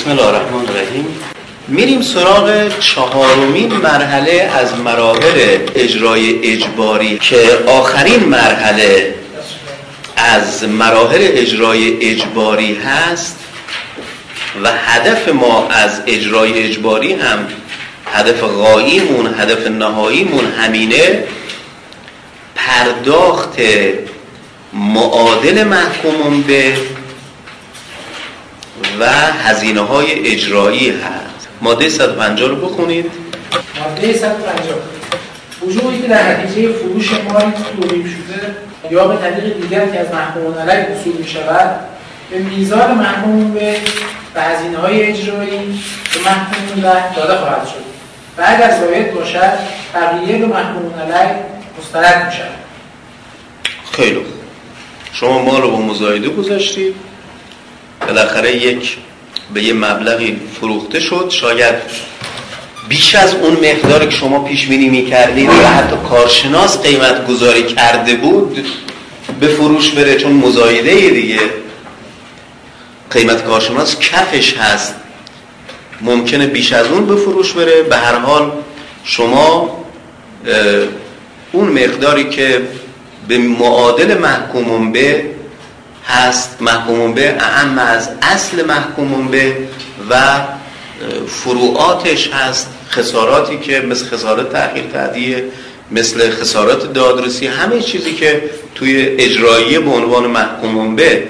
بسم الله الرحمن الرحیم. میریم سراغ چهارمین مرحله از مراحل اجرای اجباری که آخرین مرحله از مراحل اجرای اجباری هست و هدف ما از اجرای اجباری هم هدف غاییمون هدف نهاییمون همینه پرداخت معادل محکومون به و هزینه های اجرایی هست. ماده 150 رو بخونید. ماده 150 وجودی که در نتیجه فروش مالی تولید شده یا به طریق دیگر که از محکومون علیه اصول می شود به میزان محکوم به و هزینه های اجرایی به محکومون داده خواهد شد. و اگر زاید باشد بقیه به محکومون علیه مسترد می شود. خیلی شما مال رو با مزایده گذاشتید. بالاخره یک به یه مبلغی فروخته شد. شاید بیش از اون مقداری که شما پیش بینی می‌کردید و حتی کارشناس قیمت گذاری کرده بود به فروش بره چون مزایده دیگه. قیمت کارشناس کفش هست. ممکنه بیش از اون به فروش بره. به هر حال شما اون مقداری که به معادل محکومون به هست محکومون به اعم از اصل محکومون به و فروعاتش هست خساراتی که مثل خسارات تأخیر تعدیه مثل خسارات دادرسی همه چیزی که توی اجراییه به عنوان محکومون به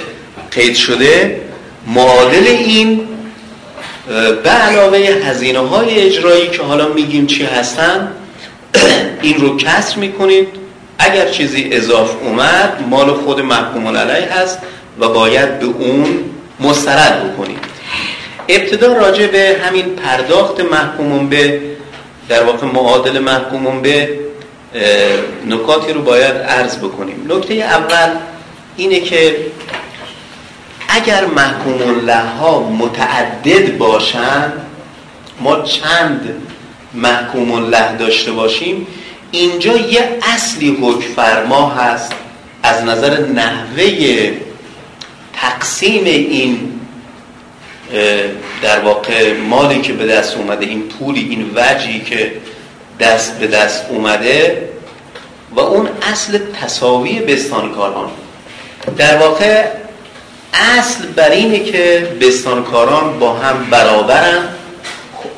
قید شده معادل این به علاوه هزینه های اجرایی که حالا میگیم چی هستن این رو کسر می‌کنید. اگر چیزی اضاف اومد مال خود محکوم علیه هست و باید به اون مسترد بکنید ابتدا راجع به همین پرداخت محکومون به در واقع معادل محکومون به نکاتی رو باید عرض بکنیم. نکته اول اینه که اگر محکومون لها متعدد باشن ما چند محکومون له داشته باشیم؟ اینجا یه اصلی حکم فرما هست از نظر نحوه تقسیم این در واقع مالی که به دست اومده این پولی این وجهی که دست به دست اومده و اون اصل تساوی بستانکاران. در واقع اصل بر اینه که بستانکاران با هم برابرن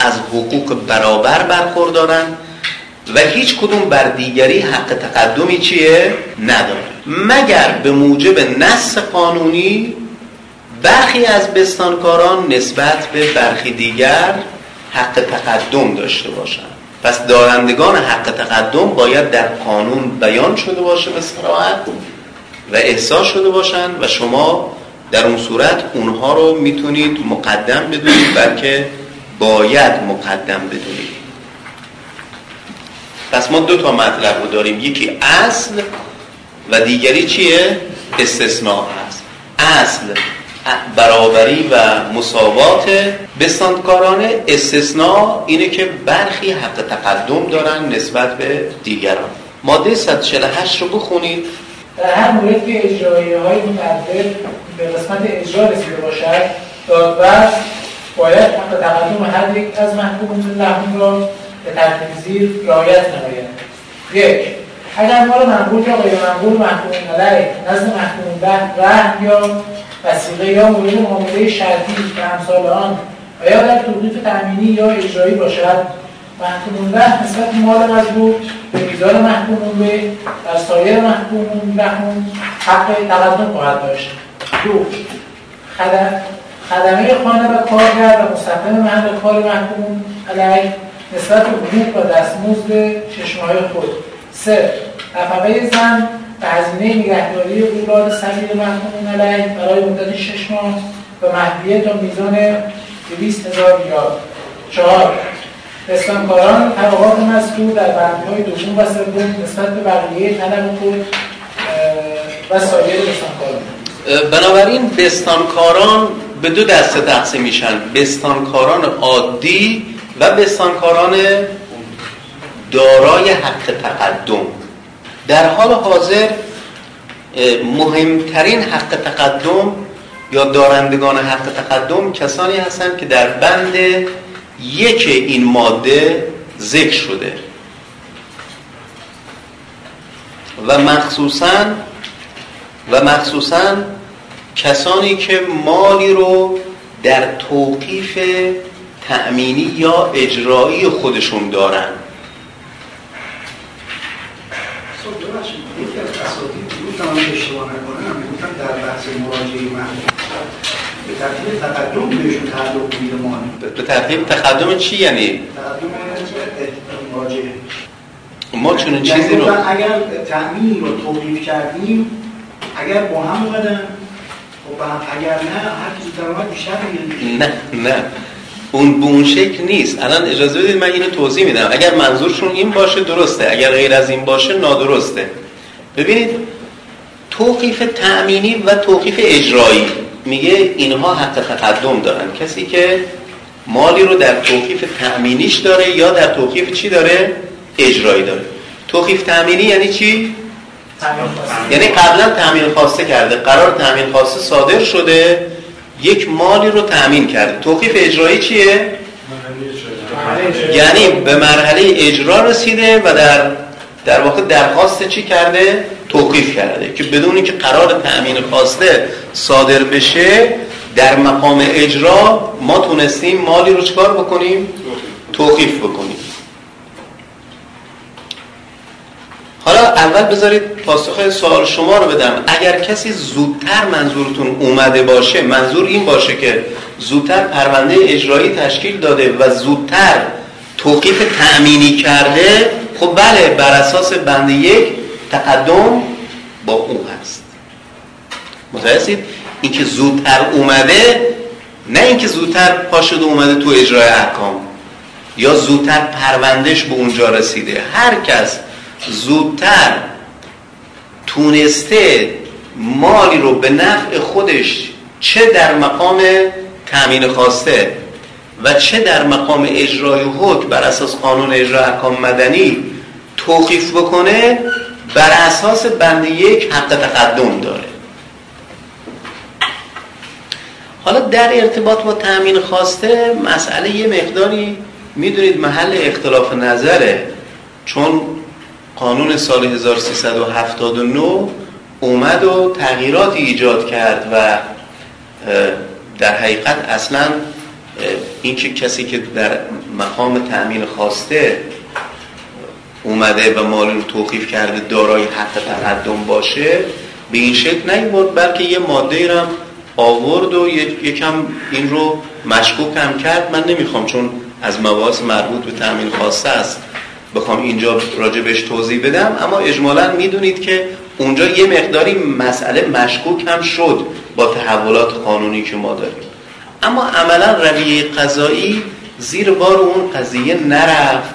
از حقوق برابر برخوردارن و هیچ کدوم بر دیگری حق تقدمی چیه؟ نداره مگر به موجب نص قانونی برخی از بستانکاران نسبت به برخی دیگر حق تقدم داشته باشند پس دارندگان حق تقدم باید در قانون بیان شده باشه به صراحت و احساس شده باشند و شما در اون صورت اونها رو می‌تونید مقدم بدونید بلکه باید مقدم بدونید. پس ما دو تا مطلب رو داریم. یکی اصل و دیگری چیه؟ استثناء هست. اصل برابری و مساوات بستاندکارانه استثناء اینه که برخی حق تقدم دارن نسبت به دیگران. ماده 148 رو بخونید. در هر مورد که اجرایی های متعدد به قسمت اجرا رسیده باشد دادبست باید حق تقدم هر یک از محکومون لحون را به ترتیب زیر رعایت نماید. یک اگر مال منقول یا غیر منقول محکوم علیه نزد محکوم به رهن یا وسیقه یا مورد معامله شرطی به امثال آن و یا در توقیف تأمینی یا اجرایی باشد؟ محکوم به نسبت مال مجبور به میزان محکوم به در سایر محکوم لهم حق تقدم خواهد داشت. دو خدمه خانه و کارگر و مستقیم محل کار محکوم علیه نسبت حقوق و دستمزد چشمهای خود. سه نفقه زن به هزینه نگهداری اولاد سبیل محکومون علیه برای مدت شش ماه و محویه تا میزان دویست هزار ریال. چهار. بستانکاران طبقات مذکور در بندهای دوم و سوم نسبت به بقیه طلب خود و سایر بستانکاران بنابراین بستانکاران به دو دسته تقسیم میشن. بستانکاران عادی و بستانکاران دارای حق تقدم. در حال حاضر مهمترین حق تقدم یا دارندگان حق تقدم کسانی هستند که در بند یک این ماده ذکر شده. و مخصوصا و مخصوصا کسانی که مالی رو در توقیف تأمینی یا اجرایی خودشون دارن. یکی از اساتید اشتباه نکنم در بحث مراجعه به ترتیب تقدم بهشون تعلق میده مالی به ترتیب تقدم چی یعنی؟ تقدم مراجعه. ما چون چیزی رو اگر تأمین رو توقیف کردیم اگر با هم اومدن خب اگر نه هر کی زودتر بیشتر نه نه. اون به اون شکل نیست. الان اجازه بدید من اینو توضیح میدم. اگر منظورشون این باشه درسته. اگر غیر از این باشه نادرسته. ببینید توقیف تأمینی و توقیف اجرایی. میگه اینها حق تقدم دارن. کسی که مالی رو در توقیف تأمینیش داره یا در توقیف چی داره؟ اجرایی داره. توقیف تأمینی یعنی چی؟ یعنی قبلا تأمین خواسته کرده. قرار تأمین خواسته صادر شده. یک مالی رو تأمین کرده. توقیف اجرایی چیه؟ یعنی به مرحله اجرا رسیده و در در واقع درخواست چی کرده؟ توقیف کرده. که بدون اینکه قرار تأمین خواسته صادر بشه در مقام اجرا ما تونستیم مالی رو چکار بکنیم؟ توقیف بکنیم. حالا اول بذارید پاسخ سوال شما رو بدم. اگر کسی زودتر منظورتون اومده باشه منظور این باشه که زودتر پرونده اجرایی تشکیل داده و زودتر توقیف تأمینی کرده خب بله بر اساس بند یک تقدم با اون هست. متوجه اینکه زودتر اومده نه اینکه زودتر پا شده اومده تو اجرای احکام یا زودتر پروندهش به اونجا رسیده. هر کس زودتر تونسته مالی رو به نفع خودش چه در مقام تأمین خواسته و چه در مقام اجرای حکم بر اساس قانون اجرای احکام مدنی توقیف بکنه بر اساس بند یک حق تقدم داره. حالا در ارتباط با تأمین خواسته مسئله یه مقداری می‌دونید محل اختلاف نظره چون قانون سال 1379 اومد و تغییراتی ایجاد کرد و در حقیقت اصلا اینکه کسی که در مقام تأمین خواسته اومده و مال رو توقیف کرده دارای حق تقدم باشه به این شکل نیورد بلکه یه ماده هم آورد و یکم این رو مشکوک هم کرد. من نمی‌خوام چون از مواز مربوط به تأمین خواسته است. بخوام اینجا راجع بهش توضیح بدم اما اجمالا می‌دونید که اونجا یه مقداری مسئله مشکوک هم شد با تحولات قانونی که ما داریم. اما عملا رویه قضایی زیر بار اون قضیه نرفت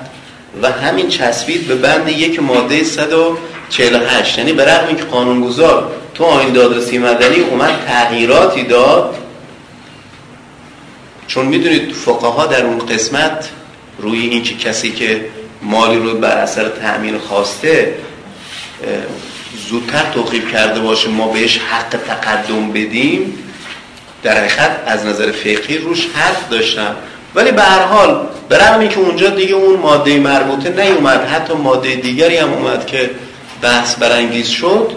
و همین چسبید به بند یک ماده 148 یعنی به رغم اینکه قانونگذار تو آین دادرسی مدنی اومد تغییراتی داد. چون می‌دونید فقها در اون قسمت روی اینکه کسی که مالی رو بر اثر تأمین خواسته زودتر توقیف کرده باشه ما بهش حق تقدم بدیم. در حقیقت از نظر فقهی روش حق داشتم. ولی به هر حال برغم که اونجا دیگه اون ماده مربوطه نیومد حتی ماده دیگری هم اومد که بحث برانگیز شد.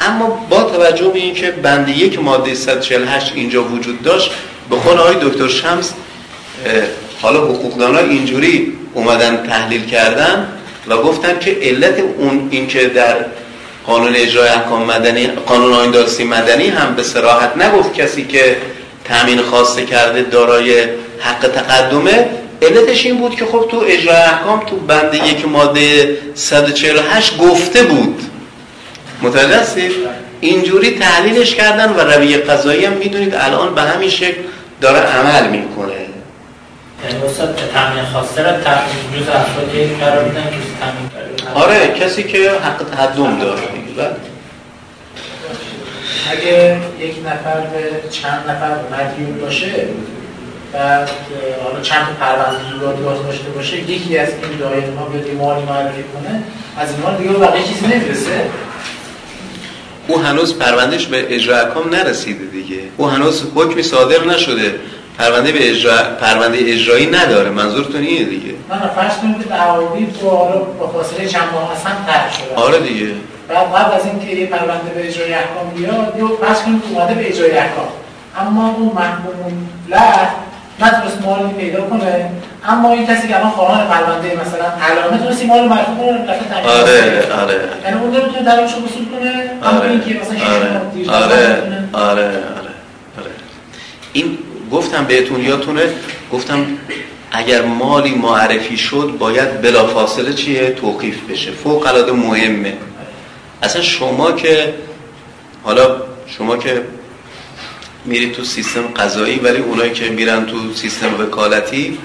اما با توجه به اینکه بند یک ماده 148 اینجا وجود داشت به خود آقای دکتر شمس حالا حقوقدانا اینجوری اومدن تحلیل کردن و گفتن که علت اون اینکه در قانون اجرای احکام مدنی قانون آیین مدنی هم به صراحت نگفت کسی که تامین خواسته کرده دارای حق تقدمه علتش این بود که خب تو اجرای احکام تو بند یک ماده 148 گفته بود. متوجه اینجوری تحلیلش کردن و رویه قضایی هم می‌دونید الان به همین شکل داره عمل می‌کنه. یعنی استاد تامین خواسته را جز افرادی قرار میدن که تامین آره کسی که حق تقدم داره. بله. اگه یک نفر به چند نفر مدیون باشه و حالا چند پرونده زورات باز داشته باشه یکی از این دائم ها به مالی معرفی کنه از این مال دیگه بقیه چیزی نمی‌رسه. او هنوز پروندهش به اجرا احکام نرسیده دیگه. او هنوز حکمی صادر نشده. پرونده به اجرا پرونده اجرایی نداره. منظورتون اینه دیگه. نه نه فرض کنید که دعاوی تو حالا با فاصله چند ماه اصلا طرح شده. آره دیگه. بعد قبل از اینکه یه پرونده به اجرای احکام بیاد یه فرض کنید اومده به اجرای احکام. اما اون محکوم له نتونست مالی پیدا کنه. اما این کسی که الان خواهان پرونده مثلا علامه تونستی مال مرفوع کنه رفت تامین آره آره. یعنی اون نمی‌تونه دلیلشو وصول کنه. اما آره این که مثلا آره آره. آره آره آره. این گفتم بهتون یادتونه گفتم اگر مالی معرفی شد باید بلافاصله چیه؟ توقیف بشه. فوق العاده مهمه. اصلا شما که حالا شما که میرید تو سیستم قضایی ولی اونایی که میرن تو سیستم وکالتی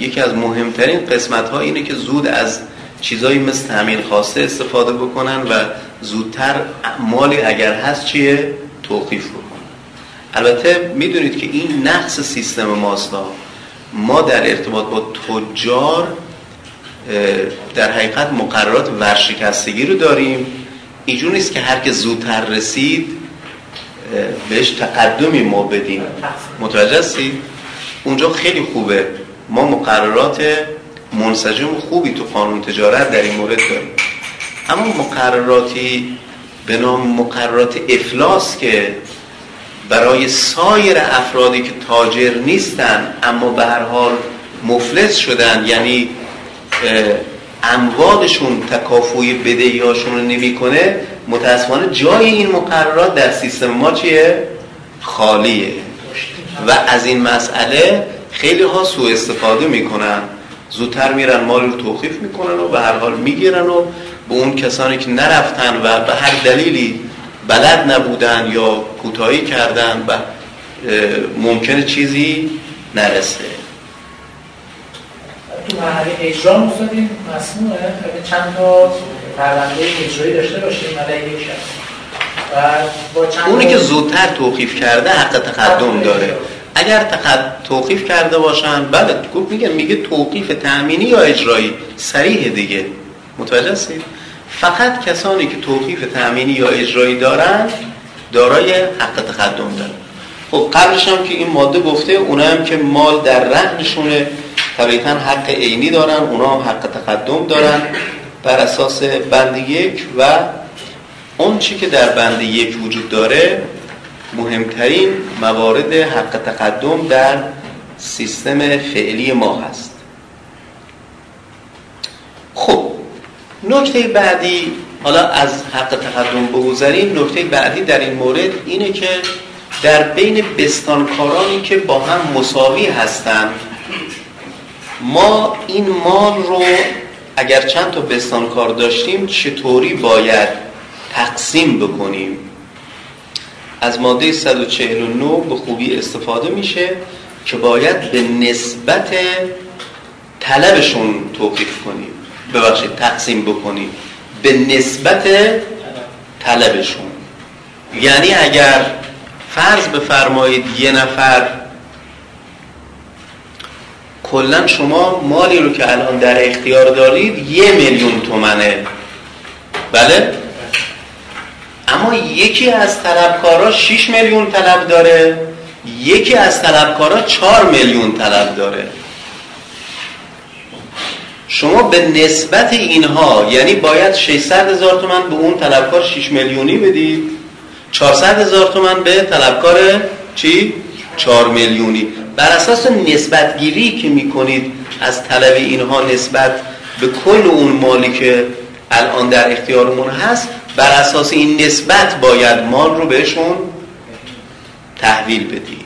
یکی از مهمترین قسمت ها اینه که زود از چیزایی مثل تامین خواسته استفاده بکنن و زودتر مالی اگر هست چیه؟ توقیف بکنن البته می‌دونید که این نقص سیستم ماست ها. ما در ارتباط با تجار در حقیقت مقررات ورشکستگی رو داریم اینجور نیست که هر که زودتر رسید بهش تقدمی ما بدیم متوجه هستید؟ اونجا خیلی خوبه ما مقررات منسجم خوبی تو قانون تجارت در این مورد داریم اما مقرراتی به نام مقررات افلاس که برای سایر افرادی که تاجر نیستن اما به هر حال مفلس شدن یعنی اموالشون تکافوی بدهیاشون رو نمی‌کنه متاسفانه جای این مقررات در سیستم ما چیه؟ خالیه. و از این مسئله خیلی ها سوء استفاده می‌کنن. زودتر میرن مال رو توقیف می‌کنن و به هر حال می‌گیرن و به اون کسانی که نرفتن و به هر دلیلی بلد نبودن یا کوتاهی کردن و ممکنه چیزی نرسه. تو مرحله اجرا مستقیم مسموعه. چند تا پرونده اجرایی داشته باشیم علیه یک شخص. و با چند اونی که زودتر توقیف کرده حق تقدم داره. اگر تقد... توقیف کرده باشن بله گفت میگه میگه توقیف تأمینی یا اجرایی؟ سریح دیگه. متوجه هستید؟ فقط کسانی که توقیف تأمینی یا اجرایی دارن دارای حق تقدم دارن. خب قبلش هم که این ماده گفته اونا هم که مال در رهنشونه طبیعتا حق عینی دارن اونا هم حق تقدم دارن بر اساس بند یک و اون چی که در بند یک وجود داره مهمترین موارد حق تقدم در سیستم فعلی ما هست خب نکته بعدی حالا از حق تقدم بگذاریم نکته بعدی در این مورد اینه که در بین بستانکارانی که با هم مساوی هستند ما این مال رو اگر چند تا بستانکار داشتیم چطوری باید تقسیم بکنیم؟ از ماده 149 به خوبی استفاده میشه که باید به نسبت طلبشون توقیف کنیم. ببخشید تقسیم بکنیم به نسبت طلبشون. یعنی اگر فرض بفرمایید یه نفر کلا شما مالی رو که الان در اختیار دارید یه میلیون تومنه. بله؟ اما یکی از طلبکارا 6 میلیون طلب داره یکی از طلبکارا 4 میلیون طلب داره. شما به نسبت اینها یعنی باید 600 هزار تومن به اون طلبکار 6 میلیونی بدید 400 هزار تومن به طلبکار چی؟ 4 میلیونی. بر اساس نسبت گیری که می‌کنید از طلب اینها نسبت به کل اون مالی که الان در اختیارمون هست بر اساس این نسبت باید مال رو بهشون تحویل بدید.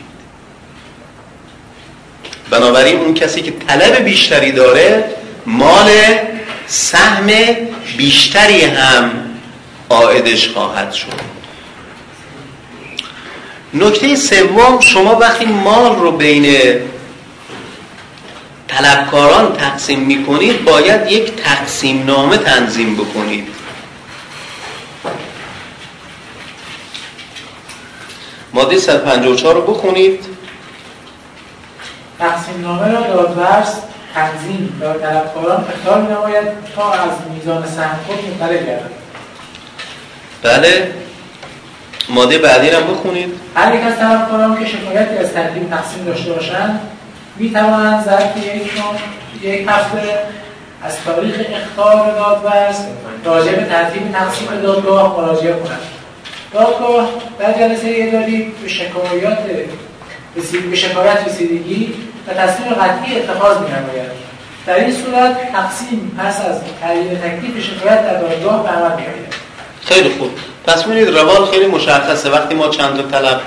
بنابراین اون کسی که طلب بیشتری داره مال سهم بیشتری هم آیدش خواهد شد. نکته سوم شما وقتی مال رو بین طلبکاران تقسیم می‌کنید باید یک تقسیم نامه تنظیم بکنید. ماده 154 رو بخونید. تقسیم نامه را دادورس تنظیم و طلبکاران اختار نماید تا از میزان سهم خود مطلع گردد. بله. ماده بعدی رو بخونید. هر یک از طرفداران که شکایتی از ترتیب تقسیم داشته باشند می توانند ظرف یک یک هفته از تاریخ اختار دادورز راجع به ترتیب تقسیم دادگاه مراجعه کنند. دادگاه در جلسه اداری به شکایات به شکایت رسیدگی و تصمیم قطعی اتخاذ می نماید در این صورت تقسیم پس از تعیین تکلیف شکایت در دادگاه به عمل خیلی خوب. پس می‌بینید روال خیلی مشخصه. وقتی ما چند تا طلب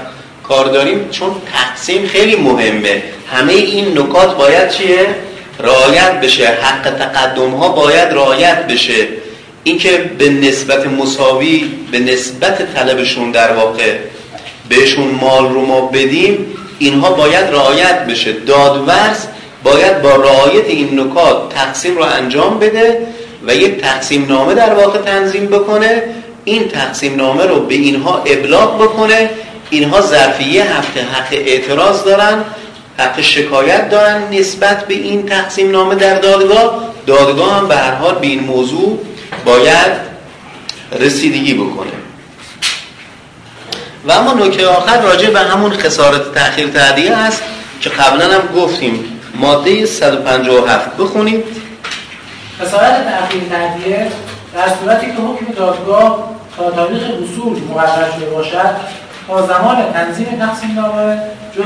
کار داریم چون تقسیم خیلی مهمه. همه این نکات باید چیه؟ رعایت بشه. حق تقدم ها باید رعایت بشه. اینکه به نسبت مساوی به نسبت طلبشون در واقع بهشون مال رو ما بدیم اینها باید رعایت بشه. دادورز باید با رعایت این نکات تقسیم رو انجام بده و یک تقسیم نامه در واقع تنظیم بکنه. این تقسیم نامه رو به اینها ابلاغ بکنه. اینها ظرفیه هفته حق اعتراض دارن حق شکایت دارن نسبت به این تقسیم نامه در دادگاه. دادگاه هم به هر حال به این موضوع باید رسیدگی بکنه. و اما نکته آخر راجع به همون خسارت تأخیر تعدیه هست که قبلا هم گفتیم. ماده 157 بخونیم. خسارت تأخیر تعدیه در صورتی که حکم دادگاه تا تاریخ وصول مقرر شده باشد تا زمان تنظیم تقسیم نامه جز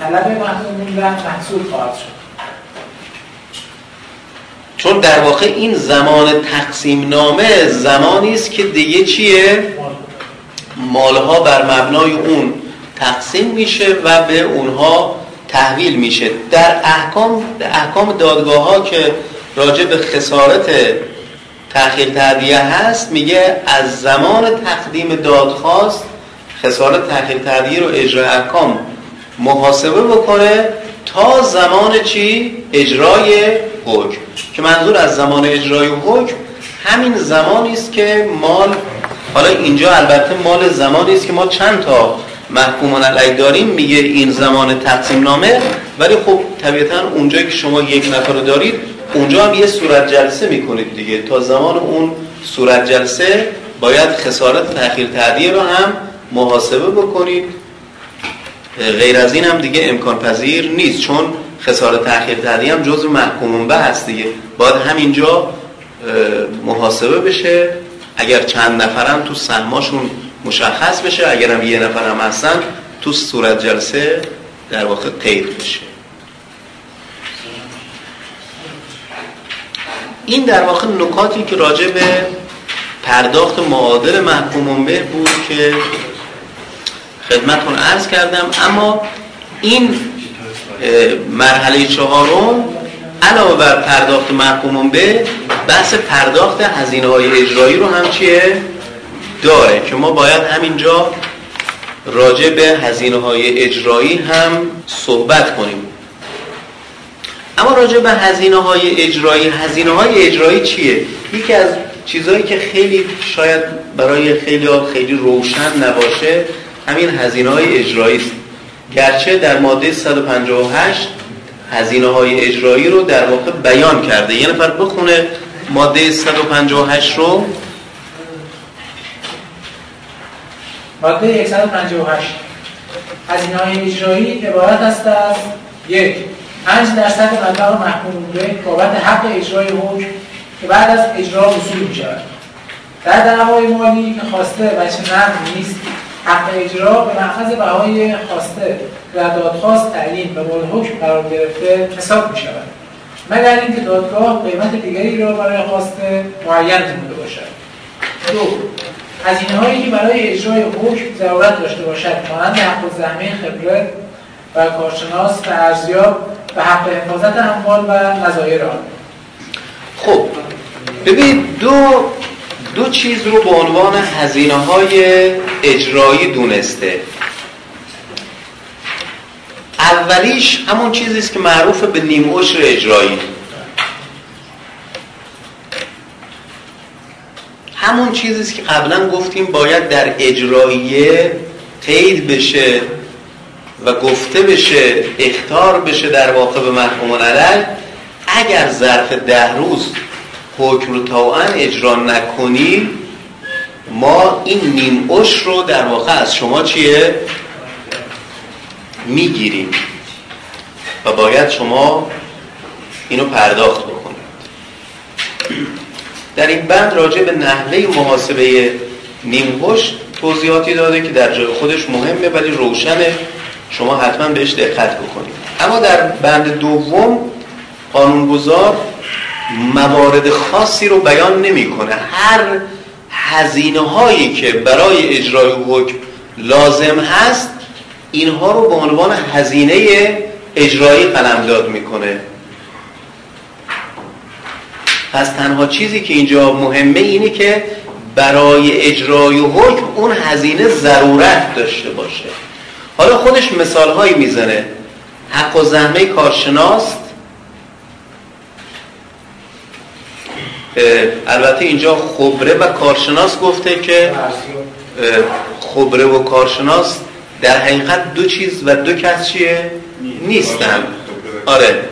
طلب محکوم محصول خواهد شد. چون در واقع این زمان تقسیم نامه زمانی است که دیگه چیه؟ مالها بر مبنای اون تقسیم میشه و به اونها تحویل میشه در احکام احکام دادگاه ها که راجع به خسارت تأخیر تعدیه هست میگه از زمان تقدیم دادخواست خسارت تأخیر تعدیه رو اجرای احکام محاسبه بکنه تا زمان چی؟ اجرای حکم که منظور از زمان اجرای حکم همین زمانی است که مال حالا اینجا البته مال زمانی است که ما چند تا محکومان علیه داریم میگه این زمان تقسیم نامه ولی خب طبیعتا اونجایی که شما یک نفر رو دارید اونجا هم یه صورت جلسه می‌کنید دیگه. تا زمان اون صورت جلسه باید خسارت تأخیر تعدیه رو هم محاسبه بکنید. غیر از این هم دیگه امکان پذیر نیست چون خسارت تأخیر تعدیه هم جزء محکومون به هست دیگه. باید همینجا محاسبه بشه. اگر چند نفرم تو سهماشون مشخص بشه اگر هم یه نفر هم هستن تو صورت جلسه در واقع قید بشه این در واقع نکاتی که راجع به پرداخت معادل محکوم به بود که خدمتون عرض کردم. اما این مرحله چهارم علاوه بر پرداخت محکوم به بحث پرداخت هزینه های اجرایی رو هم چیه؟ داره که ما باید همینجا راجع به هزینه های اجرایی هم صحبت کنیم. اما راجع به هزینه های اجرایی هزینه های اجرایی چیه؟ یکی از چیزهایی که خیلی شاید برای خیلی خیلی روشن نباشه همین هزینه های اجرایی است. گرچه در ماده 158 هزینه های اجرایی رو در واقع بیان کرده. یه نفر بخونه ماده 158 رو. ماده 158 هزینه های اجرایی عبارت است از یک 5 درصد مبلغ محکوم بوده بابت حق اجرای حکم که بعد از اجرا وصول می شود در دعوای مالی که خواسته بچه نقد نیست حق اجرا به محفظ بهای خواسته و دادخواست تعیین و مورد حکم قرار گرفته حساب می شود مگر اینکه دادگاه قیمت دیگری را برای خواسته معین نموده باشد. دو هزینه هایی که برای اجرای حکم ضرورت داشته باشد مانند حق زحمه خبره و کارشناس و ارزیاب و حق حفاظت اموال و نظایر آن. خب ببین دو دو چیز رو به عنوان هزینه های اجرایی دونسته. اولیش همون چیزی است که معروف به نیم عشر اجرایی. همون چیزی که قبلا گفتیم باید در اجراییه قید بشه و گفته بشه اختار بشه در واقع به محکوم علیه اگر ظرف ده روز حکم رو طوعا اجرا نکنی ما این نیم اش رو در واقع از شما چیه؟ می‌گیریم و باید شما اینو پرداخت بکنید. در این بند راجع به نحوه محاسبه نیم اش توضیحاتی داده که در جای خودش مهمه ولی روشنه. شما حتما بهش دقت بکنید. اما در بند دوم قانونگذار موارد خاصی رو بیان نمی‌کنه. هر هزینه هایی که برای اجرای حکم لازم هست اینها رو به عنوان هزینه اجرایی قلمداد می‌کنه. پس تنها چیزی که اینجا مهمه اینه که برای اجرای حکم اون هزینه ضرورت داشته باشه. حالا خودش مثال هایی می‌زنه. حق و زحمه کارشناست البته اینجا خبره و کارشناس گفته که خبره و کارشناس در حقیقت دو چیز و دو کس چیه؟ نیستن. آره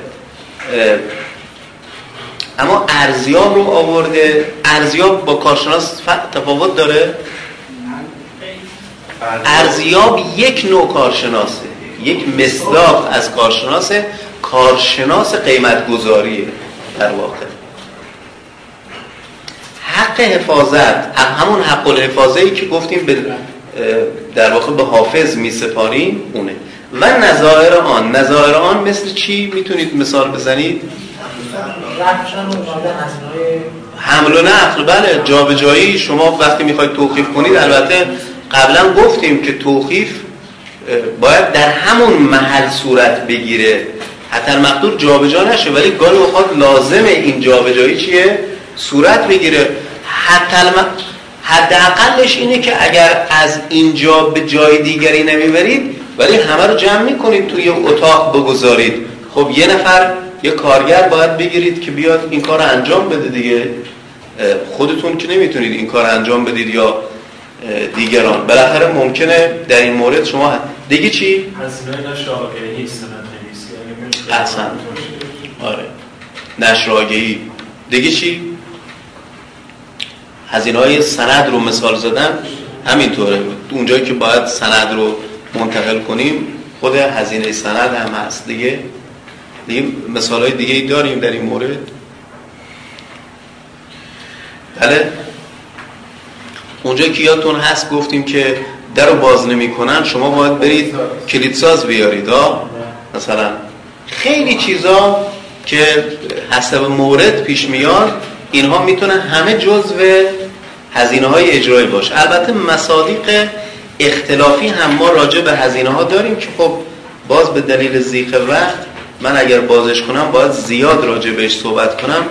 اما ارزیاب رو آورده. ارزیاب با کارشناس تفاوت داره؟ ارزیاب یک نوع کارشناسه. یک مصداق از کارشناسه کارشناس قیمت گذاریه در واقع. حق حفاظت همون حق الحفاظه ای که گفتیم به در واقع به حافظ می سپاریم اونه. و نظائر آن. نظائر آن مثل چی می‌تونید مثال بزنید؟ حمل و نقل. بله جابجایی شما وقتی می‌خواید توقیف کنید البته قبلا گفتیم که توقیف باید در همون محل صورت بگیره. حتی المقدور جابجا نشه ولی گاهی اوقات لازمه این جابجایی چیه؟ صورت بگیره. حتی حداقلش اینه که اگر از اینجا به جای دیگری نمی‌برید ولی همه رو جمع می‌کنید توی اتاق بگذارید. خب یه نفر یه کارگر باید بگیرید که بیاد این کار انجام بده دیگه. خودتون که نمی‌تونید این کار انجام بدید یا دیگران. بالاخره ممکنه در این مورد شما دیگه چی؟ نویسی اصلا. آره. نشر آگهی دیگه چی؟ هزینه های سند رو مثال زدن همینطوره. اونجایی که باید سند رو منتقل کنیم خود هزینه سند هم هست. دیگه دیگه مثال های دیگه داریم در این مورد. بله. اونجا که یادتون هست گفتیم که در رو باز نمی کنن شما باید برید کلیدساز بیارید ها مثلا. خیلی چیزا که حسب مورد پیش میاد اینها می‌تونن همه جزو هزینه های اجرایی باشه البته مصادیق اختلافی هم ما راجع به هزینه ها داریم که خب باز به دلیل زیق وقت من اگر بازش کنم باید زیاد راجع بهش صحبت کنم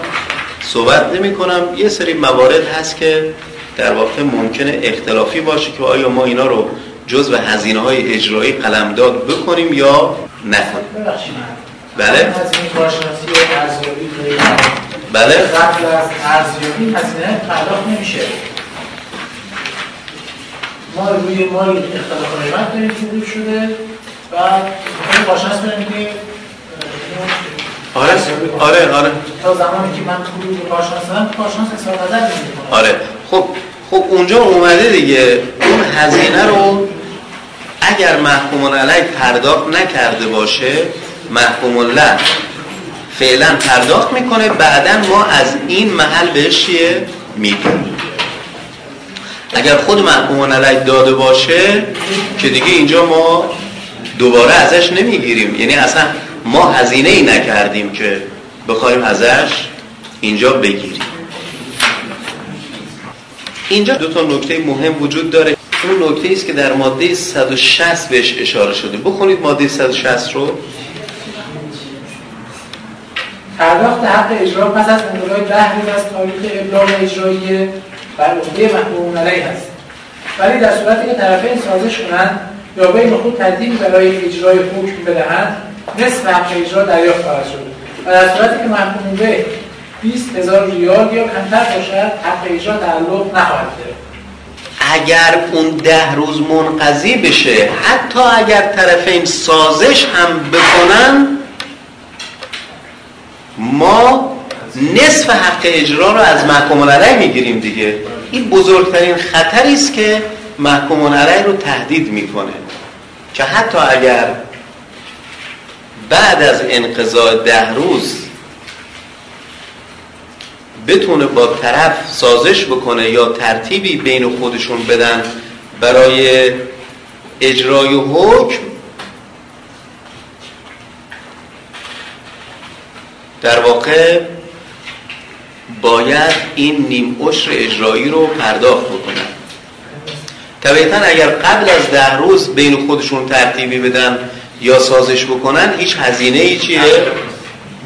صحبت نمی کنم یه سری موارد هست که در واقع ممکنه اختلافی باشه که آیا ما اینا رو جزو هزینه های اجرایی قلمداد بکنیم یا نکنیم. بله؟ بله. قبل از ارزیابی هزینه پرداخت نمیشه. ما روی مال اختلاف قیمت داریم شده و این کارشناس بریم که آره آره آره. تا زمانی که من پول رو کارشناس دارم کارشناس حساب نظر آره. خب خب اونجا اومده دیگه. اون هزینه رو اگر محکوم علیه پرداخت نکرده باشه محکوم الله فعلا پرداخت می‌کنه. بعدا ما از این محل بهش چیه؟ میدیم اگر خود محکوم علیه داده باشه که دیگه اینجا ما دوباره ازش نمی‌گیریم. یعنی اصلا ما هزینه ای نکردیم که بخوایم ازش اینجا بگیریم. اینجا دو تا نکته مهم وجود داره. اون نکته است که در ماده 160 بهش اشاره شده. بخونید ماده 160 رو. پرداخت حق اجرا پس از انقضای ده روز از تاریخ ابلاغ اجرایی بر عهده محکوم علیه است. ولی در صورتی که طرفین سازش کنند یا بین خود ترتیبی برای اجرای حکم بدهند نصف حق اجرا دریافت خواهد شد. و در صورتی که محکوم به 20 هزار ریال یا کمتر باشد حق اجرا تعلق نخواهد گرفت. اگر اون ده روز منقضی بشه حتی اگر طرفین سازش هم بکنن ما نصف حق اجرا رو از محکوم علیه می‌گیریم دیگه. این بزرگترین خطری است که محکوم علیه رو تهدید می‌کنه. که حتی اگر بعد از انقضاء ده روز بتونه با طرف سازش بکنه یا ترتیبی بین خودشون بدن برای اجرای حکم در واقع باید این نیم عشر اجرایی رو پرداخت بکنن. طبیعتا اگر قبل از ده روز بین خودشون ترتیبی بدن یا سازش بکنن هیچ هزینه ای چیه؟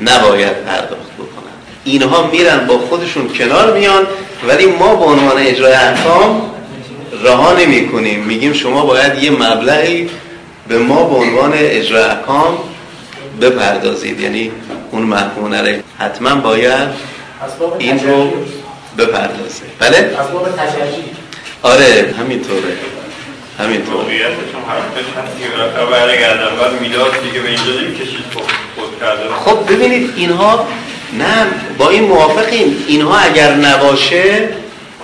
نباید پرداخت بکنن. اینها میرن با خودشون کنار میان ولی ما به عنوان اجرای احکام رها نمی کنیم میگیم شما باید یه مبلغی به ما به عنوان اجرای احکام بپردازید. یعنی اون محکوم علیه حتما باید این رو بپردازه. بله؟ اسباب تشجیع آره همینطوره. همینطوره. موقعیتش هم حرفش هست که بالاخره برگردن. بعد میلاد دیگه به اینجا نمی‌کشید خب خود کرده. خب ببینید اینها نه با این موافقیم. اینها اگر نباشه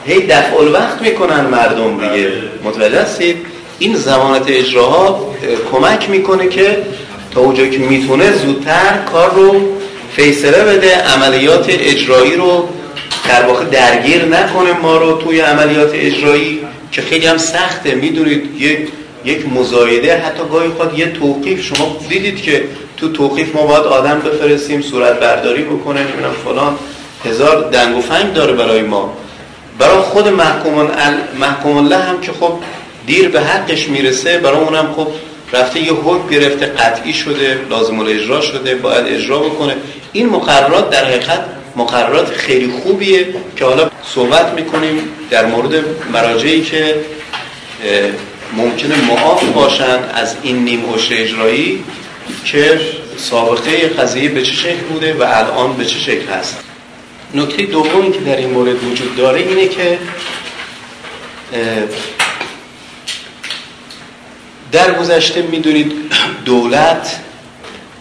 هی دفع الوقت می‌کنن مردم دیگه. متوجه هستید؟ این زمانت اجراها اه، کمک می‌کنه که تا اونجا که می‌تونه زودتر کار رو فیصله بده عملیات اجرایی رو در واقع درگیر نکنه ما رو توی عملیات اجرایی که خیلی هم سخته. می‌دونید یک یک مزایده حتی گاهی خود یه توقیف. شما دیدید که تو توقیف ما باید آدم بفرستیم صورت برداری بکنه نمی‌دونم فلان. هزار دنگ و فنگ داره برای ما. برای خود محکوم ال- محکوم الله هم که خب دیر به حقش می‌رسه برای اونم خب رفته یه حکم گرفته قطعی شده لازم الاجرا شده باید اجرا بکنه. این مقررات در حقیقت مقررات خیلی خوبیه که حالا صحبت می‌کنیم در مورد مراجعی که ممکنه معاف باشن از این نیم عشر اجرایی که سابقه قضیه به چه شکل بوده و الان به چه شکل هست. نکته دومی که در این مورد وجود داره اینه که در گذشته می‌دونید دولت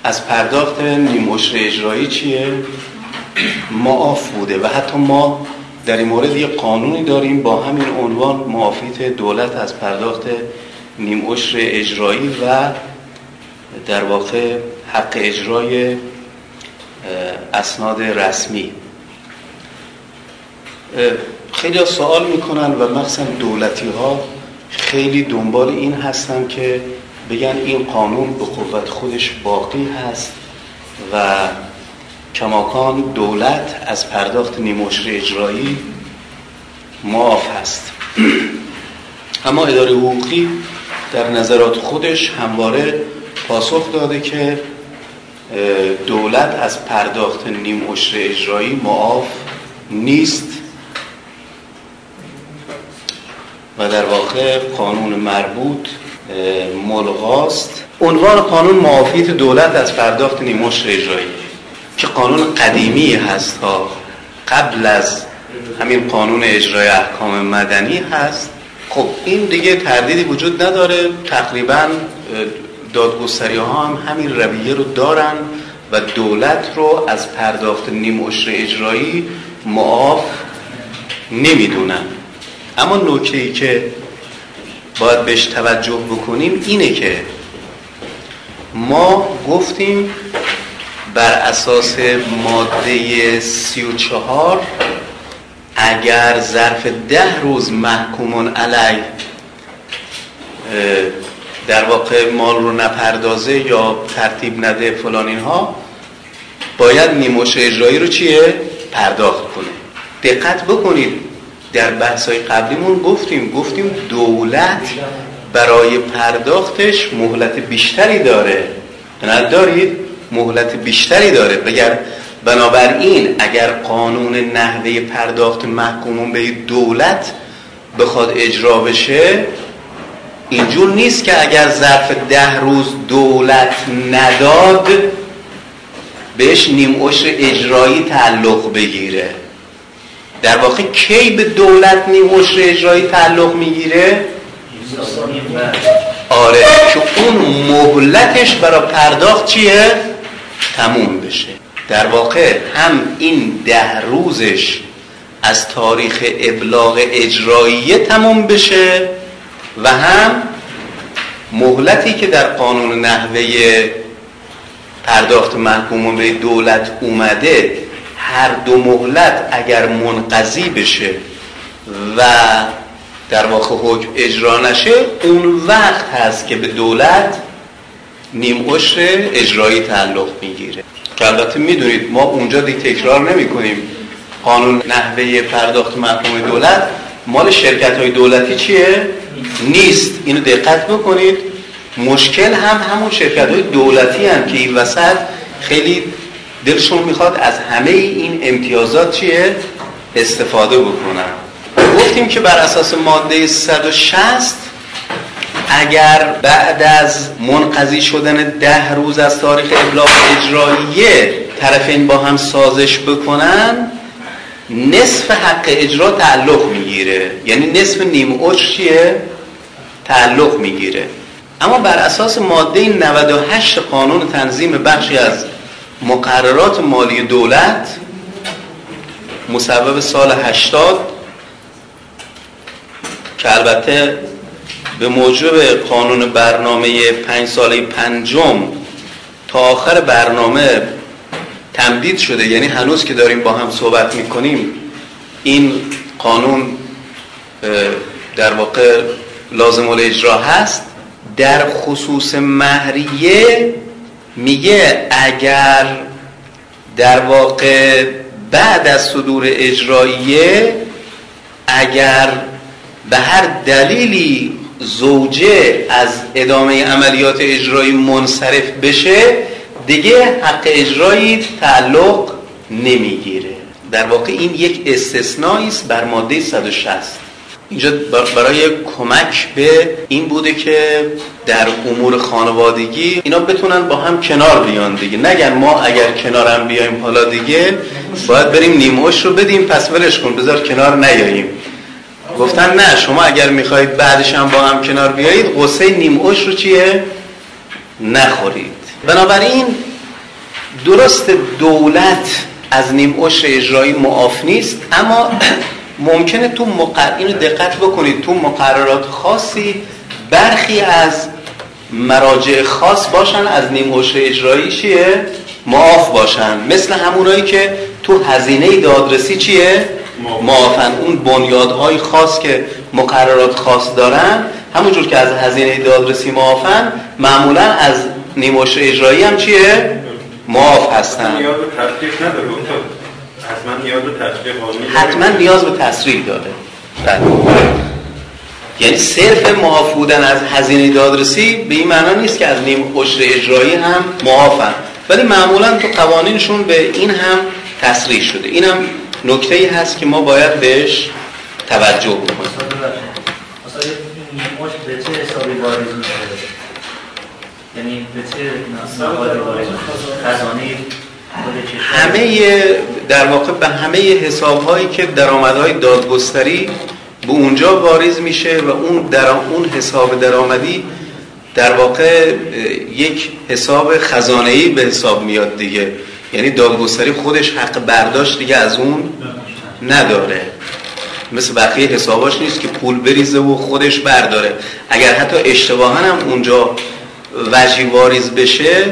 از پرداخت نیم عشر اجرایی چیه؟ معاف بوده و حتی ما در این مورد یه قانونی داریم با همین عنوان معافیت دولت از پرداخت نیم عشر اجرایی و در واقع حق اجرای اسناد رسمی. خیلی سوال می‌کنن و مخصوصا دولتی ها خیلی دنبال این هستن که بگن این قانون به قوت خودش باقی هست و کماکان دولت از پرداخت نیموشر اجرایی معاف هست. اما اداره حقوقی در نظرات خودش همواره پاسخ داده که دولت از پرداخت نیم عشر اجرایی معاف نیست. و در واقع قانون مربوط ملغاست. عنوان قانون معافیت دولت از پرداخت نیم عشر اجرایی که قانون قدیمی هست ها. قبل از همین قانون اجرای احکام مدنی هست. خب این دیگه تردیدی وجود نداره. تقریبا دادگستری ها هم همین رویه رو دارن و دولت رو از پرداخت نیم عشر اجرایی معاف نمی‌دونن. اما نکته ای که باید بهش توجه بکنیم اینه که ما گفتیم بر اساس ماده 34 اگر ظرف ده روز محکومون علی در واقع مال رو نپردازه یا ترتیب نده فلان اینها باید نیموش اجرایی رو چیه؟ پرداخت کنه دقت بکنید در بحث های قبلیمون گفتیم گفتیم دولت برای پرداختش مهلت بیشتری داره. ندارید مهلت بیشتری داره. بگر بنابراین اگر قانون نحوه پرداخت محکومون به دولت بخواد اجرا بشه اینجور نیست که اگر ظرف ده روز دولت نداد بهش نیم اجرایی تعلق بگیره. در واقع کی به دولت نیم عشر اجرایی تعلق می‌گیره؟ آره که اون مهلتش برای پرداخت چیه؟ تموم بشه. در واقع هم این ده روزش از تاریخ ابلاغ اجراییه تمام بشه و هم مهلتی که در قانون نحوه پرداخت محکومون به دولت اومده هر دو مهلت اگر منقضی بشه و در واقع حکم اجرا نشه اون وقت هست که به دولت نیم عشر اجرایی تعلق می‌گیره. که البته می‌دونید ما اونجا دی تکرار نمی کنیم قانون نحوه پرداخت محکوم دولت مال شرکت های دولتی چیه؟ نیست. اینو دقت بکنید. مشکل هم همون شرکت های دولتی هم که این وسط خیلی دلشون می‌خواد از همه این امتیازات چیه؟ استفاده بکنن گفتیم که بر اساس ماده 160 اگر بعد از منقضی شدن ده روز از تاریخ ابلاغ اجراییه طرفین با هم سازش بکنن نصف حق اجرا تعلق می‌گیره یعنی نصف نیم اجر چیه؟ تعلق می‌گیره اما بر اساس ماده 98 قانون تنظیم بخشی از مقررات مالی دولت مصوب سال 80 که البته به موجب قانون برنامه پنج ساله پنجم تا آخر برنامه تمدید شده یعنی هنوز که داریم با هم صحبت می‌کنیم این قانون در واقع لازم اجرا هست. در خصوص مهریه میگه اگر در واقع بعد از صدور اجراییه اگر به هر دلیلی زوجه از ادامه عملیات اجرایی منصرف بشه دیگه حق اجرایی تعلق نمی‌گیره. در واقع این یک استثنایی است بر ماده 160 اینجا برای کمک به این بوده که در امور خانوادگی اینا بتونن با هم کنار بیان دیگه. نگن ما اگر کنارم بیایم حالا دیگه باید بریم نیموش رو بدیم پس ولش کن بذار کنار نیاییم. گفتن نه شما اگر می‌خواهید بعدش هم با هم کنار بیایید قصه نیموش رو چیه؟ نخورید. بنابراین درست دولت از نیم عشر اجرایی معاف نیست اما ممکنه تو مقر... اینو دقت بکنید تو مقررات خاصی برخی از مراجع خاص باشن از نیم اجرایی چیه؟ معاف باشن. مثل همونایی که تو هزینه دادرسی چیه؟ معافن. اون بنیادهای خاص که مقررات خاص دارن همونجور که از هزینه دادرسی معافن معمولا از نیموش اجرایی هم چیه؟ معاف. هستن نیاز به تصریح نداره حتما نیاز به تصریح حتما نیاز به تصریح داره بله. یعنی صرف معاف بودن از هزینه دادرسی به این معنا نیست که از نیم عشر اجرایی هم معافن. ولی معمولا تو قوانینشون به این هم تصریح شده. این هم نکته ای هست که ما باید بهش توجه بکنیم. به چه حسابی یعنی به چه خزانه. همه در واقع به همه حساب هایی که درآمدهای دادگستری به اونجا واریز میشه و اون در اون حساب درآمدی در واقع یک حساب خزانه به حساب میاد دیگه. یعنی دادگستری خودش حق برداشت دیگه از اون نداره. مثل بقیه حساباش نیست که پول بریزه و خودش برداره. اگر حتی اشتباها هم اونجا وجی واریز بشه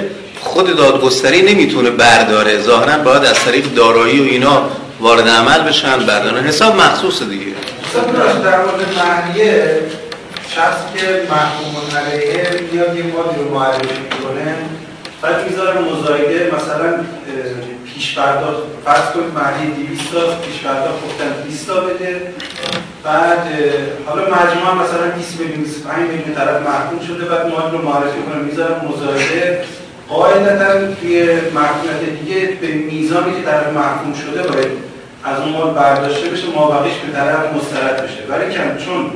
خود دادگستری نمی‌تونه برداره. ظاهرا باید از طریق دارایی و اینا وارد عمل بشن بردارن حساب مخصوص دیگه. در مورد مهریه شخصی که محکوم علیه میاد یه مادی رو معرفی می‌کنه بعد می‌ذاره مزایده مثلا پیش پرداخت فرض کنید مهریه 200 تا پیش پرداخت گفتن 20 تا بده. بعد حالا مجموعه مثلا 20 میلیون 25 میلیون طرف محکوم شده. بعد مال رو معرفی کنه. می‌ذاره مزایده. قاعدتا توی محکومیت دیگه به میزانی که طرف محکوم شده باید از اون مال برداشته بشه مابقیش به طرف مسترد بشه. ولی کم چون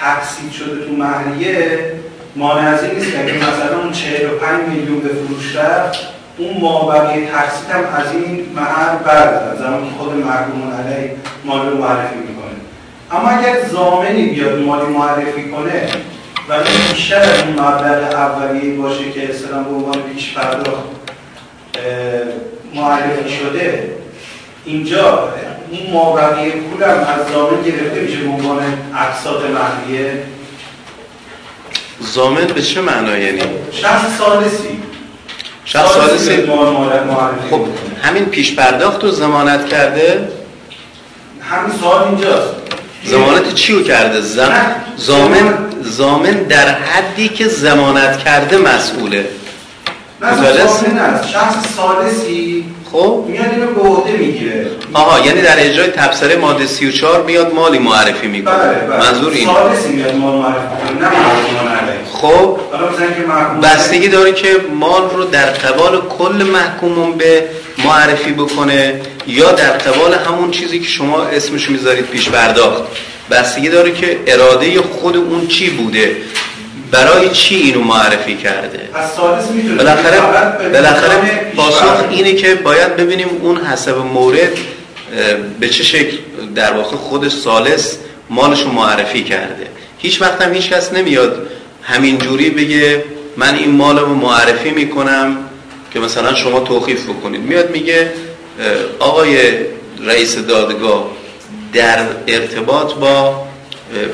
تقسیم شده تو مهریه مانع از این نیست که مثلا اون 45 میلیون به فروش رفت اون مابقی تقسیم هم از این محل بردارد زمان که خود مرحوم علی مال رو معرفی می‌کنه. اما اگر زامنی بیاد مالی معرفی کنه ولی بیشتر از اون مبلغ اولیه باشه که اصلا به عنوان پیش پرداخت معرفی شده اینجا این مابقی پول هم از زامن گرفته میشه به عنوان اقساط مهریه زامن به چه معنا یعنی؟ شخص سالسی شخص سالسی خب همین پیش پرداخت رو زمانت کرده؟ همین سوال اینجاست. زمانت چی رو کرده؟ زم... زامن زامن در حدی که زمانت کرده مسئوله. نه متوجه نه شخص سالسی خب. میاد اینو به عهده می‌گیره. آها یعنی در اجرای تبصره ماده 34 میاد مالی معرفی می‌کنه. بله بله. منظور این سالسی میاد مال معرفی کنه نه خب. حالا مثلا که محکوم بستگی داره که مال رو در قبال کل محکومون به معرفی بکنه یا در قبال همون چیزی که شما اسمش می‌ذارید پیش پرداخت. بستگی داره که اراده خود اون چی بوده؟ برای چی اینو معرفی کرده؟ بالاخره بالاخره پاسخ. اینه که باید ببینیم اون حسب مورد به چه شکل در واقع خود سالس مالش رو معرفی کرده. هیچ وقت هم هیچ کس نمیاد همین جوری بگه من این مال رو معرفی می‌کنم که مثلا شما توقیف بکنید. میاد میگه آقای رئیس دادگاه در ارتباط با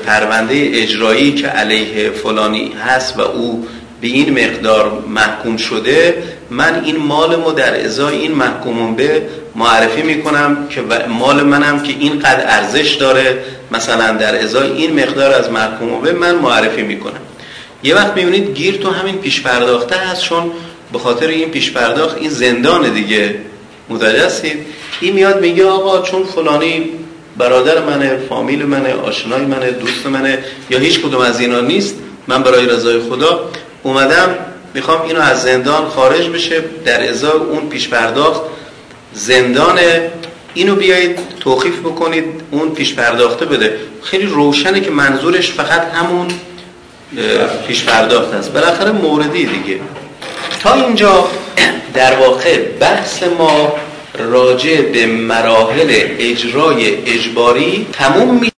پرونده اجرایی که علیه فلانی هست و او به این مقدار محکوم شده من این مالمو در ازای این محکومون به معرفی می‌کنم که مال منم که اینقدر ارزش داره مثلا در ازای این مقدار از محکومون به من معرفی می‌کنم. یه وقت می‌بینید گیر تو همین پیش پرداخته هست چون به خاطر این پیش پرداخت این زندان دیگه متوجه هستید این میاد میگه آقا چون فلانی برادر منه فامیل منه آشنای منه دوست منه یا هیچ کدوم از اینا نیست. من برای رضای خدا اومدم می‌خوام اینو از زندان خارج بشه. در ازای اون پیش پرداخت زندان. اینو بیایید توقیف بکنید اون پیش پرداخته بده. خیلی روشنه که منظورش فقط همون پیش پرداخت است. بالاخره موردی دیگه. تا اینجا در واقع بحث ما راجع به مراحل اجرای اجباری تموم می